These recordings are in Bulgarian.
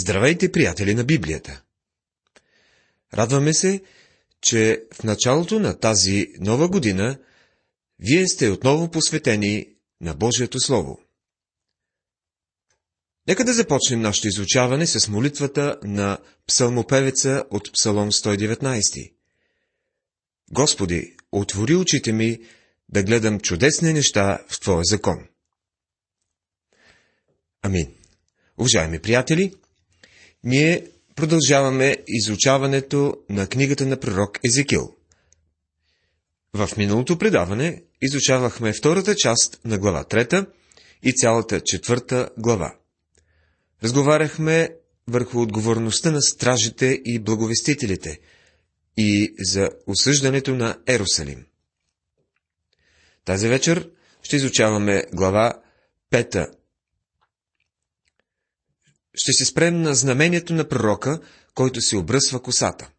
Здравейте, приятели на Библията! Радваме се, че в началото на тази нова година вие сте отново посветени на Божието Слово. Нека да започнем нашето изучаване с молитвата на псалмопевеца от Псалом 119. Господи, отвори очите ми да гледам чудесни неща в Твоя закон. Амин. Уважаеми приятели, ние продължаваме изучаването на книгата на пророк Езекил. В миналото предаване изучавахме втората част на глава трета и цялата четвърта глава. Разговаряхме върху отговорността на стражите и благовестителите и за осъждането на Ерусалим. Тази вечер ще изучаваме глава пета ще се спрем на знамението на пророка, който се обръсва косата.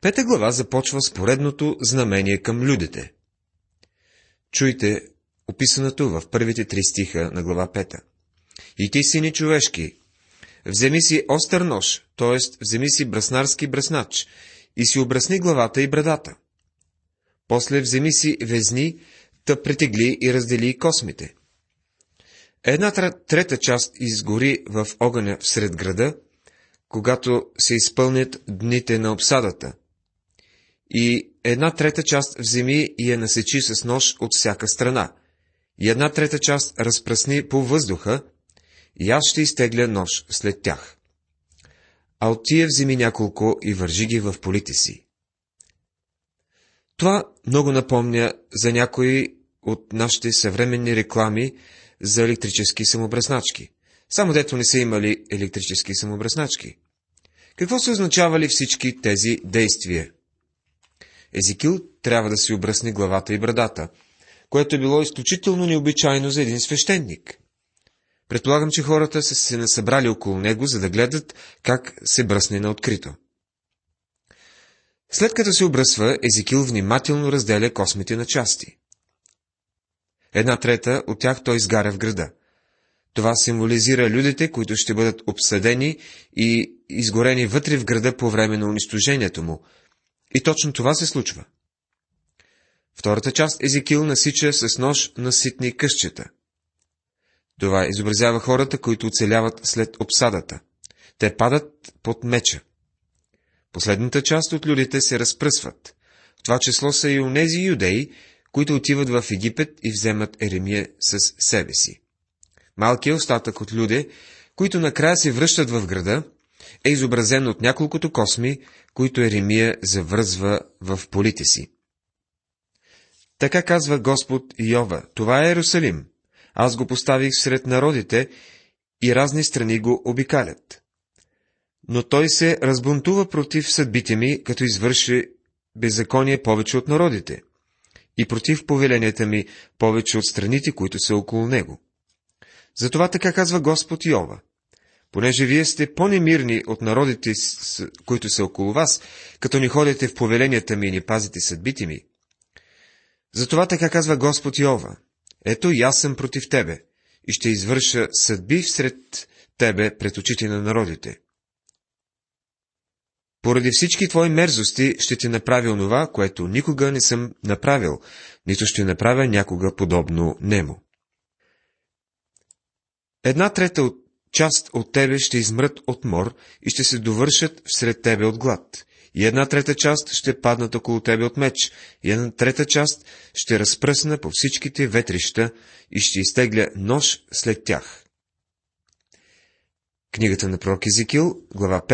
Пета глава започва с поредното знамение към людите. Чуйте описаното в първите три стиха на глава пета. И ти, сини човешки, вземи си остър нож, т.е. вземи си браснарски браснач, и си обрасни главата и брадата. После вземи си везни, та притегли и раздели космите. Една трета част изгори в огъня всред града, когато се изпълнят дните на обсадата. И една трета част вземи и я насечи с нож от всяка страна. И една трета част разпръсни по въздуха, и аз ще изтегля нож след тях. А от тия вземи няколко и вържи ги в полите си. Това много напомня за някои от нашите съвременни реклами за електрически самобръсначки. Само дето не са имали електрически самобръсначки. Какво са означавали всички тези действия? Езикил трябва да си обръсне главата и брадата, което е било изключително необичайно за един свещеник. Предполагам, че хората са се насъбрали около него, за да гледат как се бръсне на открито. След като се обръсва, Езикил внимателно разделя космите на части. Една трета от тях той изгаря в града. Това символизира людите, които ще бъдат обсъдени и изгорени вътре в града по време на унищожението му. И точно това се случва. Втората част Езекил насича с нож на ситни къщета. Това изобразява хората, които оцеляват след обсадата. Те падат под меча. Последната част от людите се разпръсват. В това число са и онези юдеи, които отиват в Египет и вземат Еремия с себе си. Малкият остатък от люде, които накрая се връщат в града, е изобразен от няколкото косми, които Еремия завръзва в полите си. Така казва Господ Йова, това е Иерусалим. Аз го поставих сред народите и разни страни го обикалят. Но той се разбунтува против съдбите ми, като извърши беззаконие повече от народите и против повеленията ми повече от страните, които са около него. Затова така казва Господ Йова. Понеже вие сте по-немирни от народите, които са около вас, като ни ходите в повеленията ми и ни пазите съдбите ми. Затова така казва Господ Йова. Ето и аз съм против тебе и ще извърша съдби всред тебе пред очите на народите. Поради всички твои мерзости ще ти направя онова, което никога не съм направил, нито ще направя някога подобно нему. Една трета от част от тебе ще измрат от мор и ще се довършат всред тебе от глад. И една трета част ще паднат около тебе от меч, и една трета част ще разпръсна по всичките ветрища и ще изтегля нож след тях. Книгата на пророк Езекил, глава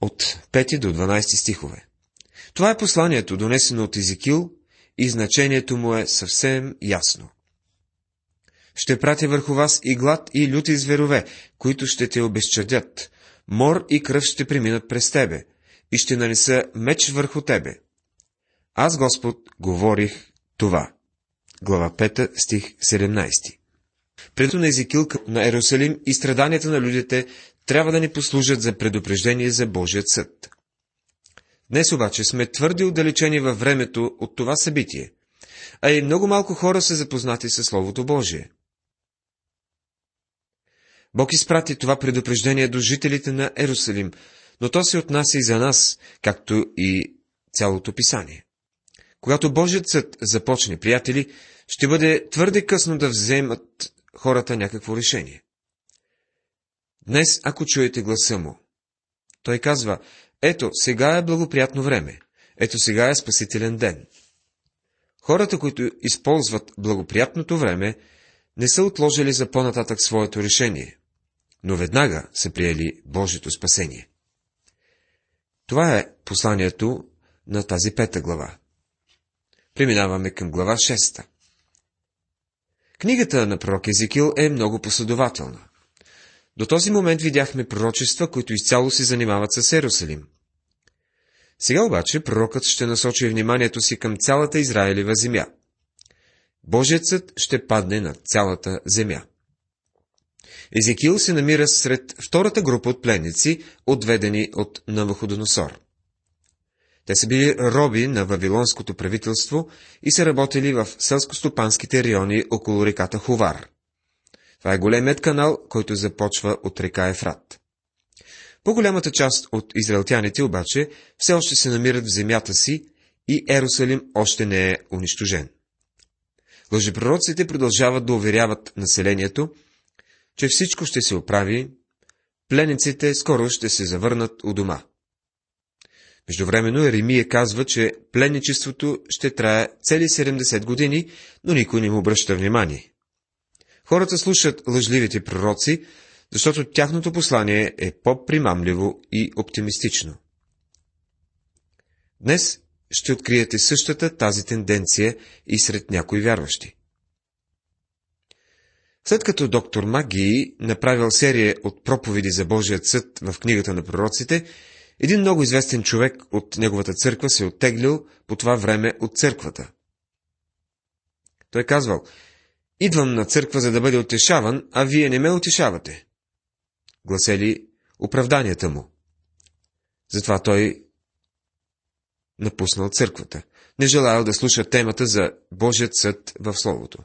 от 5 до 12 стихове. Това е посланието, донесено от Езекил, и значението му е съвсем ясно. Ще пратя върху вас и глад, и люти зверове, които ще те обезчадят. Мор и кръв ще преминат през тебе, и ще нанеса меч върху тебе. Аз, Господ, говорих това. Глава 5, стих 17. Предото на Езекил на Ерусалим и страданията на людите трябва да ни послужат за предупреждение за Божият съд. Днес обаче сме твърде отдалечени във времето от това събитие, а и много малко хора са запознати със Словото Божие. Бог изпрати това предупреждение до жителите на Ерусалим, но то се отнася и за нас, както и цялото писание. Когато Божият съд започне, приятели, ще бъде твърде късно да вземат хората някакво решение. Днес, ако чуете гласа му, той казва, ето, сега е благоприятно време, ето сега е спасителен ден. Хората, които използват благоприятното време, не са отложили за по-нататък своето решение, но веднага са приели Божието спасение. Това е посланието на тази пета глава. Преминаваме към глава 6. Книгата на пророк Езекил е много последователна. До този момент видяхме пророчества, които изцяло се занимават с Ерусалим. Сега обаче пророкът ще насочи вниманието си към цялата Израилева земя. Съд ще падне на цялата земя. Езекил се намира сред втората група от пленници, отведени от Навуходоносор. Те са били роби на вавилонското правителство и са работили в селско-стопанските райони около реката Хувар. Това е големият канал, който започва от река Ефрат. По-голямата част от израелтяните обаче все още се намират в земята си и Ерусалим още не е унищожен. Лъжепророците продължават да уверяват населението, че всичко ще се оправи, пленниците скоро ще се завърнат у дома. Междувременно Еремия казва, че пленничеството ще трае цели 70 години, но никой не му обръща внимание. Хората слушат лъжливите пророци, защото тяхното послание е по-примамливо и оптимистично. Днес ще откриете същата тази тенденция и сред някои вярващи. След като доктор Маги направил серия от проповеди за Божият съд в книгата на пророците, един много известен човек от неговата църква се оттеглил по това време от църквата. Той казвал, идвам на църква, за да бъде утешаван, а вие не ме утешавате. Гласели оправданията му. Затова той напуснал църквата. Не желаял да слуша темата за Божият съд в Словото.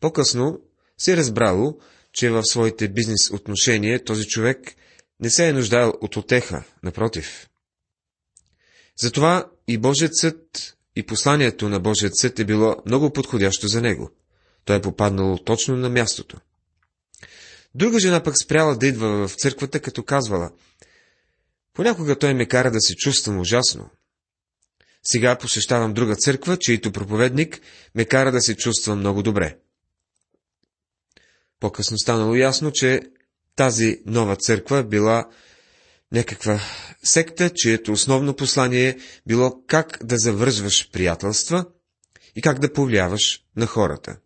По-късно се е разбрало, че в своите бизнес отношения този човек не се е нуждаел от отеха, напротив. Затова и Божият съд, и посланието на Божият съд е било много подходящо за него. Той е попаднало точно на мястото. Друга жена пък спряла да идва в църквата, като казвала, Понякога той ме кара да се чувствам ужасно. Сега посещавам друга църква, чието проповедник ме кара да се чувствам много добре. По-късно станало ясно, че тази нова църква била някаква секта, чието основно послание било как да завързваш приятелства и как да повлияваш на хората.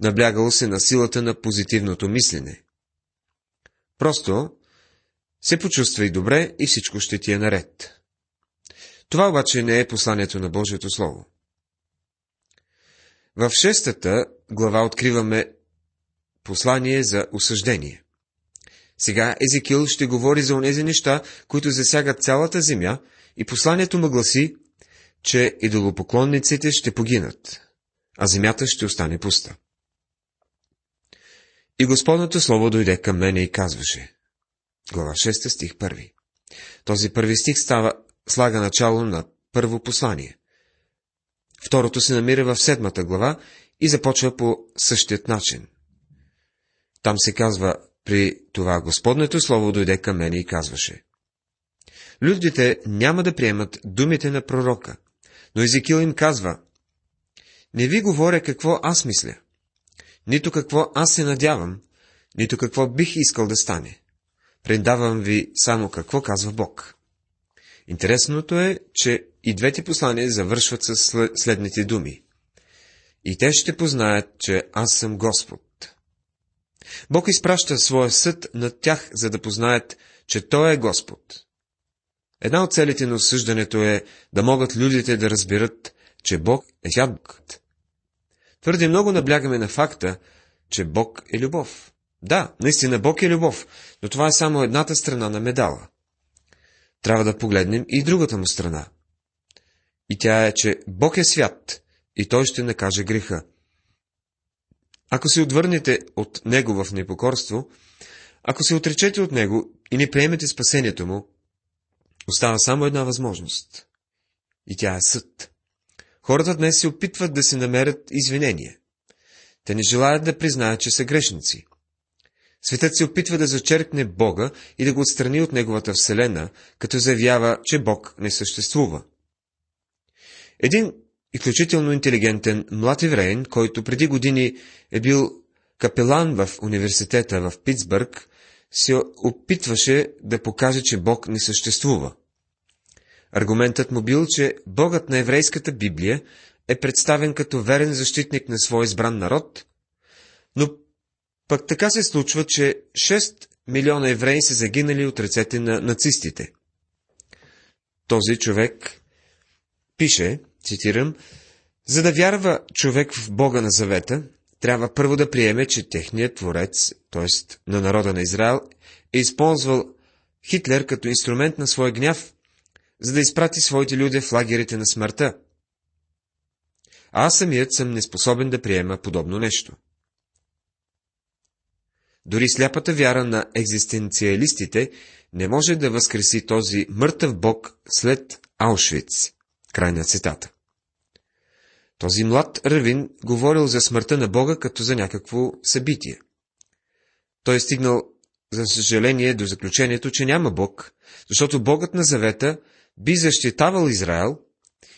Наблягало се на силата на позитивното мислене. Просто се почувствай добре и всичко ще ти е наред. Това обаче не е посланието на Божието Слово. В шестата глава откриваме послание за осъждение. Сега Езекил ще говори за онези неща, които засягат цялата земя, и посланието му гласи, че идолопоклонниците ще погинат, а земята ще остане пуста. И Господното Слово дойде към мене и казваше. Глава 6, стих 1. Този първи стих става, слага начало на първо послание. Второто се намира в седмата глава и започва по същият начин. Там се казва, при това Господнето Слово дойде към мене и казваше. Людите няма да приемат думите на пророка, но Езекил им казва, не ви говоря какво аз мисля, нито какво аз се надявам, нито какво бих искал да стане. Предавам ви само какво казва Бог. Интересното е, че и двете послания завършват с следните думи. И те ще познаят, че аз съм Господ. Бог изпраща своя съд над тях, за да познаят, че Той е Господ. Една от целите на осъждането е да могат людите да разберат, че Бог е свят Твърде много наблягаме на факта, че Бог е любов. Да, наистина Бог е любов, но това е само едната страна на медала. Трябва да погледнем и другата му страна. И тя е, че Бог е свят и Той ще накаже греха. Ако се отвърнете от него в непокорство, Ако се отречете от него и не приемете спасението му, остава само една възможност. И тя е съд. Хората днес се опитват да се намерят извинения. Те не желаят да признаят, че са грешници. Светът се опитва да зачеркне Бога и да го отстрани от неговата вселена, като заявява, че Бог не съществува. Един изключително интелигентен млад евреин, който преди години е бил капелан в университета в Питсбърг, се опитваше да покаже, че Бог не съществува. Аргументът му бил, че Богът на еврейската Библия е представен като верен защитник на своя избран народ, но пък така се случва, че 6 милиона евреи са загинали от ръцете на нацистите. Този човек пише, цитирам, за да вярва човек в Бога на завета, трябва първо да приеме, че техният творец, т.е. на народа на Израел, е използвал Хитлер като инструмент на своя гняв, за да изпрати своите люди в лагерите на смъртта. А аз самият съм неспособен да приема подобно нещо. Дори сляпата вяра на екзистенциалистите не може да възкреси този мъртъв бог след Аушвиц. Край на цитата. Този млад равин говорил за смъртта на Бога като за някакво събитие. Той е стигнал, за съжаление, до заключението, че няма Бог, защото Богът на завета би защитавал Израел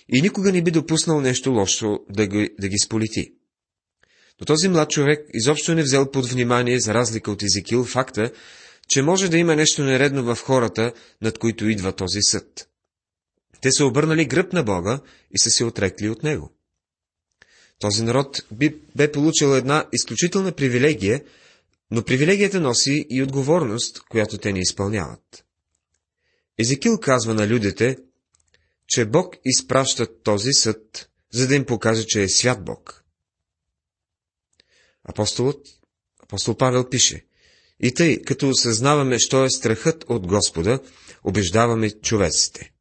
и никога не би допуснал нещо лошо да ги, да ги сполети. Но този млад човек изобщо не взел под внимание, за разлика от Езекил, факта, че може да има нещо нередно в хората, над които идва този съд. Те са обърнали гръб на Бога и са се отрекли от Него. Този народ би, бе получил една изключителна привилегия, но привилегията носи и отговорност, която те не изпълняват. Езекил казва на людите, че Бог изпраща този съд, за да им покаже, че е свят Бог. Апостолът, апостол Павел пише, и тъй, като осъзнаваме, що е страхът от Господа, убеждаваме човеците.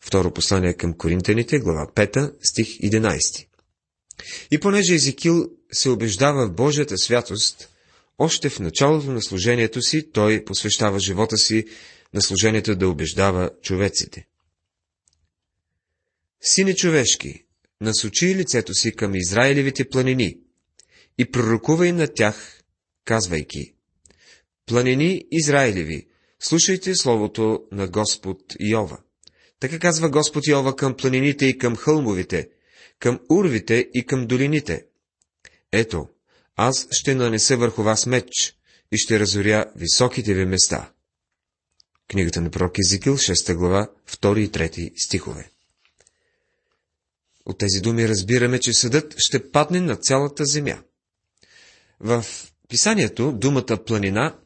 Второ послание към Коринтяните, глава 5, стих 11. И понеже Езекил се убеждава в Божията святост, още в началото на служението си той посвещава живота си на служението да убеждава човеците. Сине човешки, насочи лицето си към Израилевите планини и пророкувай на тях, казвайки, Планини Израилеви, слушайте словото на Господ Йова. Така казва Господ Йова към планините и към хълмовите, към урвите и към долините. Ето, аз ще нанеса върху вас меч и ще разоря високите ви места. Книгата на пророк Езикил, 6 глава, 2 и 3 стихове. От тези думи разбираме, че съдът ще падне на цялата земя. В писанието думата планина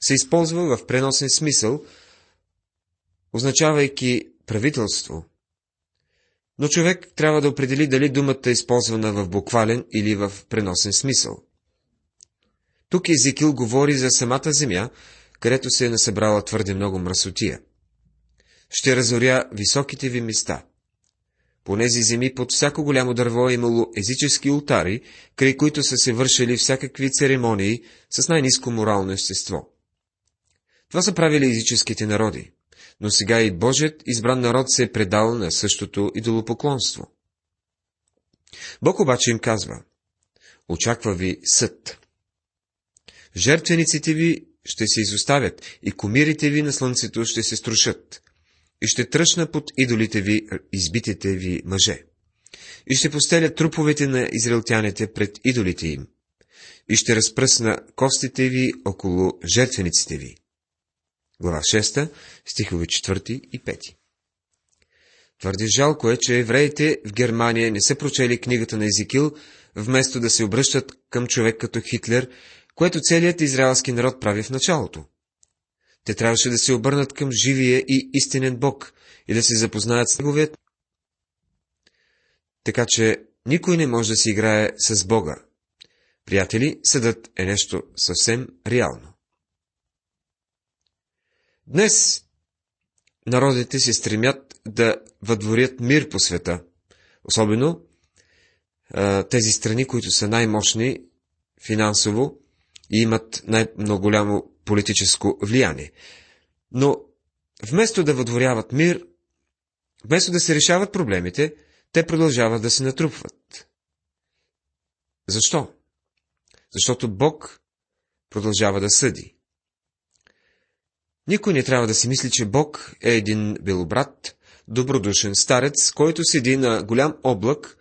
се използва в преносен смисъл, означавайки правителство. Но човек трябва да определи дали думата е използвана в буквален или в преносен смисъл. Тук Езикил говори за самата земя, където се е насъбрала твърде много мръсотия. Ще разоря високите ви места. По земи под всяко голямо дърво е имало езически ултари, край които са се вършили всякакви церемонии с най-низко морално естество. Това са правили езическите народи, но сега и Божият избран народ се е предал на същото идолопоклонство. Бог обаче им казва, очаква ви съд. Жертвениците ви ще се изоставят и комирите ви на слънцето ще се струшат и ще тръщна под идолите ви избитите ви мъже. И ще постелят труповете на израелтяните пред идолите им. И ще разпръсна костите ви около жертвениците ви. Глава 6, стихове 4 и 5. Твърди жалко е, че евреите в Германия не са прочели книгата на Езикил, вместо да се обръщат към човек като Хитлер, което целият израелски народ прави в началото. Те трябваше да се обърнат към живия и истинен Бог и да се запознаят с Неговият. Така че никой не може да си играе с Бога. Приятели, съдът е нещо съвсем реално. Днес народите се стремят да въдворят мир по света, особено тези страни, които са най-мощни финансово и имат най-много голямо политическо влияние. Но вместо да въдворяват мир, вместо да се решават проблемите, те продължават да се натрупват. Защо? Защото Бог продължава да съди. Никой не трябва да си мисли, че Бог е един белобрат, добродушен старец, който седи на голям облак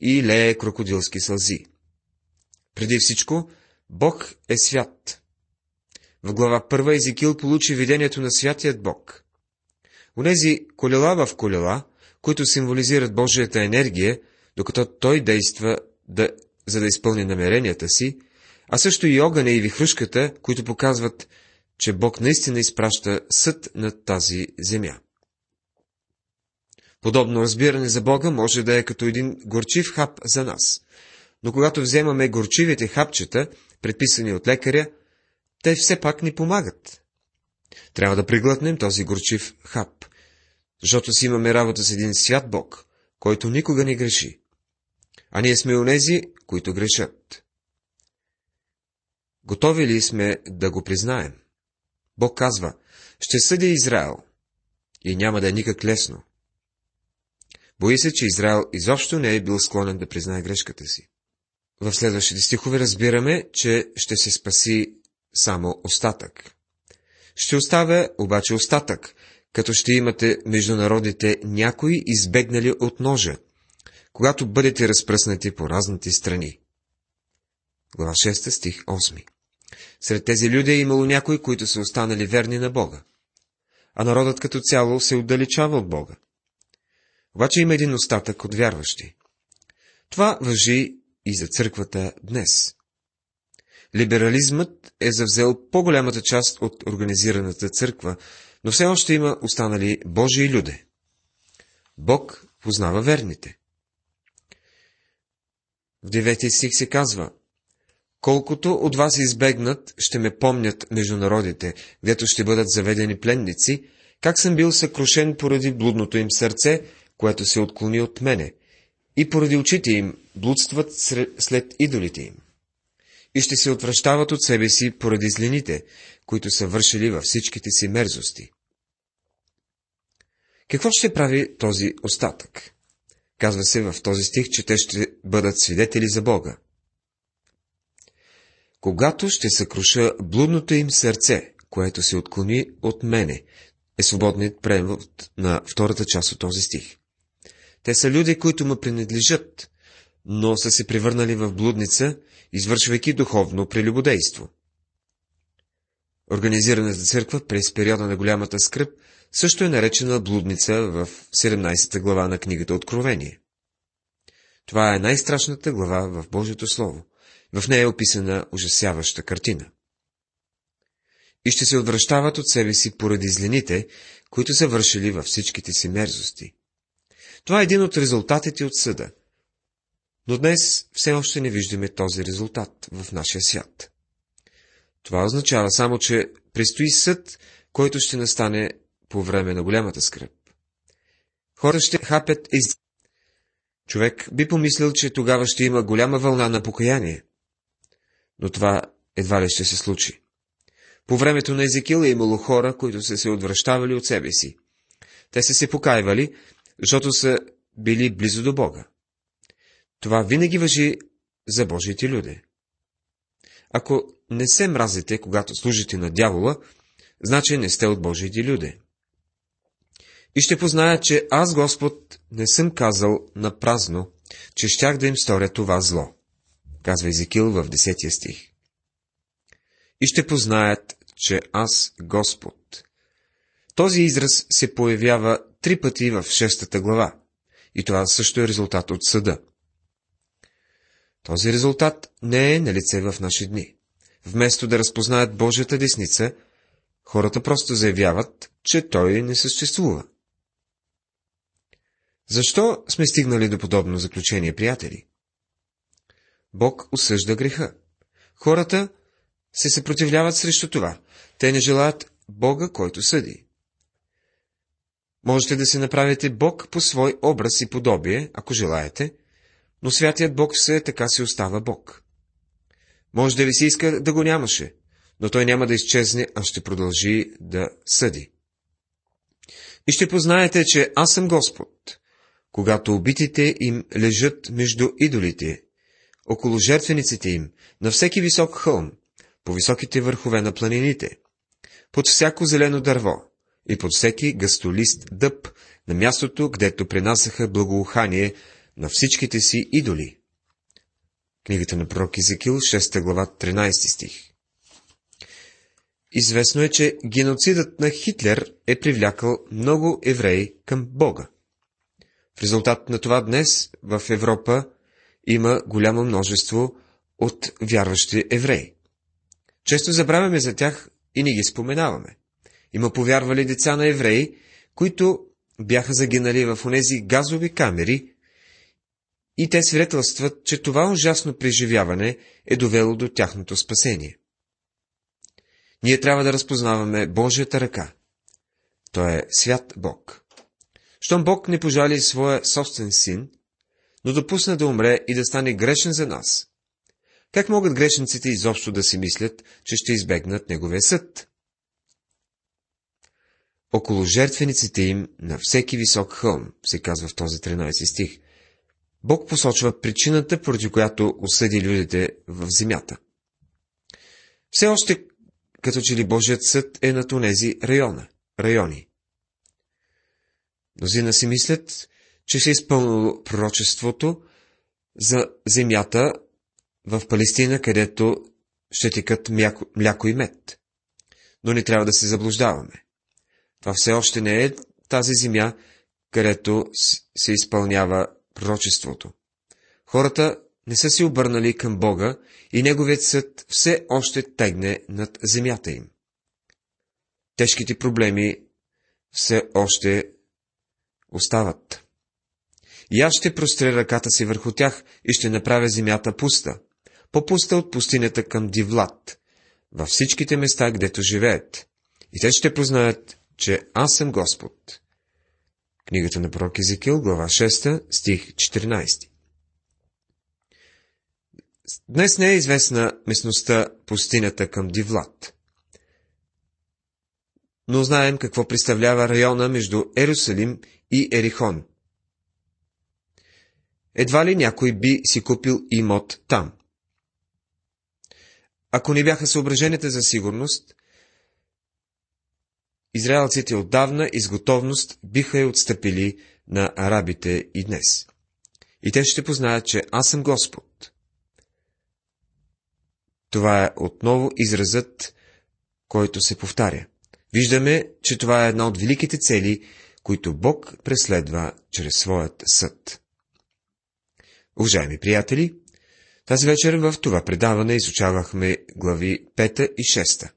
и лее крокодилски сълзи. Преди всичко, Бог е свят. В глава първа Езекил получи видението на святият Бог. Онези колела в колела, които символизират Божията енергия, докато Той действа да, за да изпълни намеренията си, а също и огъня и вихрушката, които показват, че Бог наистина изпраща съд над тази земя. Подобно разбиране за Бога може да е като един горчив хап за нас. Но когато вземаме горчивите хапчета, предписани от лекаря, те все пак ни помагат. Трябва да приглътнем този горчив хап, защото си имаме работа с един свят Бог, който никога не греши. А ние сме онези, които грешат. Готови ли сме да го признаем? Бог казва, ще съдя Израел. И няма да е никак лесно. Бои се, че Израел изобщо не е бил склонен да признае грешката си. В следващите стихове разбираме, че ще се спаси само остатък. Ще оставя обаче остатък, като ще имате между народите някои избегнали от ножа, когато бъдете разпръснати по разните страни. Глава 6, стих 8 Сред тези люди е имало някои, които са останали верни на Бога, а народът като цяло се отдалечава от Бога. Обаче има един остатък от вярващи. Това въжи и за църквата днес. Либерализмът е завзел по-голямата част от организираната църква, но все още има останали Божии люде. Бог познава верните. В девети стих се казва, Колкото от вас избегнат, ще ме помнят между народите, гдето ще бъдат заведени пленници, как съм бил съкрушен поради блудното им сърце, което се отклони от мене, и поради очите им блудстват след идолите им. И ще се отвръщават от себе си поради злините, които са вършили във всичките си мерзости. Какво ще прави този остатък? Казва се в този стих, че те ще бъдат свидетели за Бога. Когато ще съкруша блудното им сърце, което се отклони от мене, е свободният превод на втората част от този стих. Те са люди, които му принадлежат, но са се превърнали в блудница, извършвайки духовно прелюбодейство. Организираната църква през периода на голямата скръп също е наречена блудница в 17 глава на книгата Откровение. Това е най-страшната глава в Божието Слово. В нея е описана ужасяваща картина. И ще се отвръщават от себе си поради злените, които са вършили във всичките си мерзости. Това е един от резултатите от съда. Но днес все още не виждаме този резултат в нашия свят. Това означава само, че предстои съд, който ще настане по време на голямата скръп. Хора ще хапят из... Човек би помислил, че тогава ще има голяма вълна на покаяние. Но това едва ли ще се случи. По времето на Езекил е имало хора, които са се отвръщавали от себе си. Те са се покайвали, защото са били близо до Бога. Това винаги въжи за Божиите люди. Ако не се мразите, когато служите на дявола, значи не сте от Божиите люди. И ще позная, че аз, Господ, не съм казал на празно, че щях да им сторя това зло, казва Езекил в 10 стих. И ще познаят, че аз, Господ. Този израз се появява три пъти в шестата глава. И това също е резултат от съда. Този резултат не е на лице в наши дни. Вместо да разпознаят Божията десница, хората просто заявяват, че той не съществува. Защо сме стигнали до подобно заключение, приятели? Бог осъжда греха. Хората се съпротивляват срещу това. Те не желаят Бога, който съди. Можете да се направите Бог по свой образ и подобие, ако желаете, но святият Бог все така си остава Бог. Може да ви се иска да го нямаше, но той няма да изчезне, а ще продължи да съди. И ще познаете, че аз съм Господ, когато убитите им лежат между идолите, около жертвениците им, на всеки висок хълм, по високите върхове на планините, под всяко зелено дърво и под всеки гъстолист дъб, на мястото, гдето принасяха благоухание на всичките си идоли. Книгата на пророк Изекил, 6 глава, 13 стих. Известно е, че геноцидът на Хитлер е привлякал много евреи към Бога. В резултат на това днес в Европа има голямо множество от вярващи евреи. Често забравяме за тях и не ги споменаваме. Има повярвали деца на евреи, които бяха загинали в онези газови камери, и те свидетелстват, че това ужасно преживяване е довело до тяхното спасение. Ние трябва да разпознаваме Божията ръка. Той е свят Бог. Щом Бог не пожали своя собствен син, но допусна да умре и да стане грешен за нас, как могат грешниците изобщо да си мислят, че ще избегнат неговия съд? Около жертвениците им на всеки висок хълм, се казва в този 13 стих, Бог посочва причината, поради която осъди людите в земята. Все още като че ли Божият съд е на тонези района, райони. Мнозина си мислят, че се е изпълнило пророчеството за земята в Палестина, където ще текат мляко и мед. Но не трябва да се заблуждаваме. Това все още не е тази земя, където се изпълнява пророчеството. Хората не са се обърнали към Бога и Неговият съд все още тегне над земята им. Тежките проблеми все още остават. И аз ще простря ръката си върху тях и ще направя земята пуста, по-пуста от пустинята към Дивлад, във всичките места, гдето живеят. И те ще познаят, че аз съм Господ. Книгата на пророк Езекил, глава 6, стих 14. Днес не е известна местността пустинята към Дивлад. Но знаем какво представлява района между Ерусалим и Ерихон. Едва ли някой би си купил имот там. Ако не бяха съображенията за сигурност, израелците отдавна и с готовност биха я отстъпили на арабите и днес. И те ще познаят, че аз съм Господ. Това е отново изразът, който се повтаря. Виждаме, че това е една от великите цели, които Бог преследва чрез своят съд. Уважаеми приятели, тази вечер в това предаване изучавахме глави 5 и 6.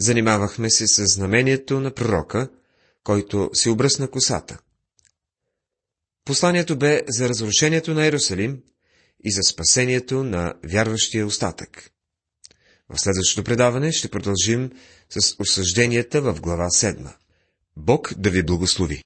Занимавахме се с знамението на пророка, който се обръсна косата. Посланието бе за разрушението на Иерусалим и за спасението на вярващия остатък. В следващото предаване ще продължим с осъжденията в глава 7. Бог да ви благослови!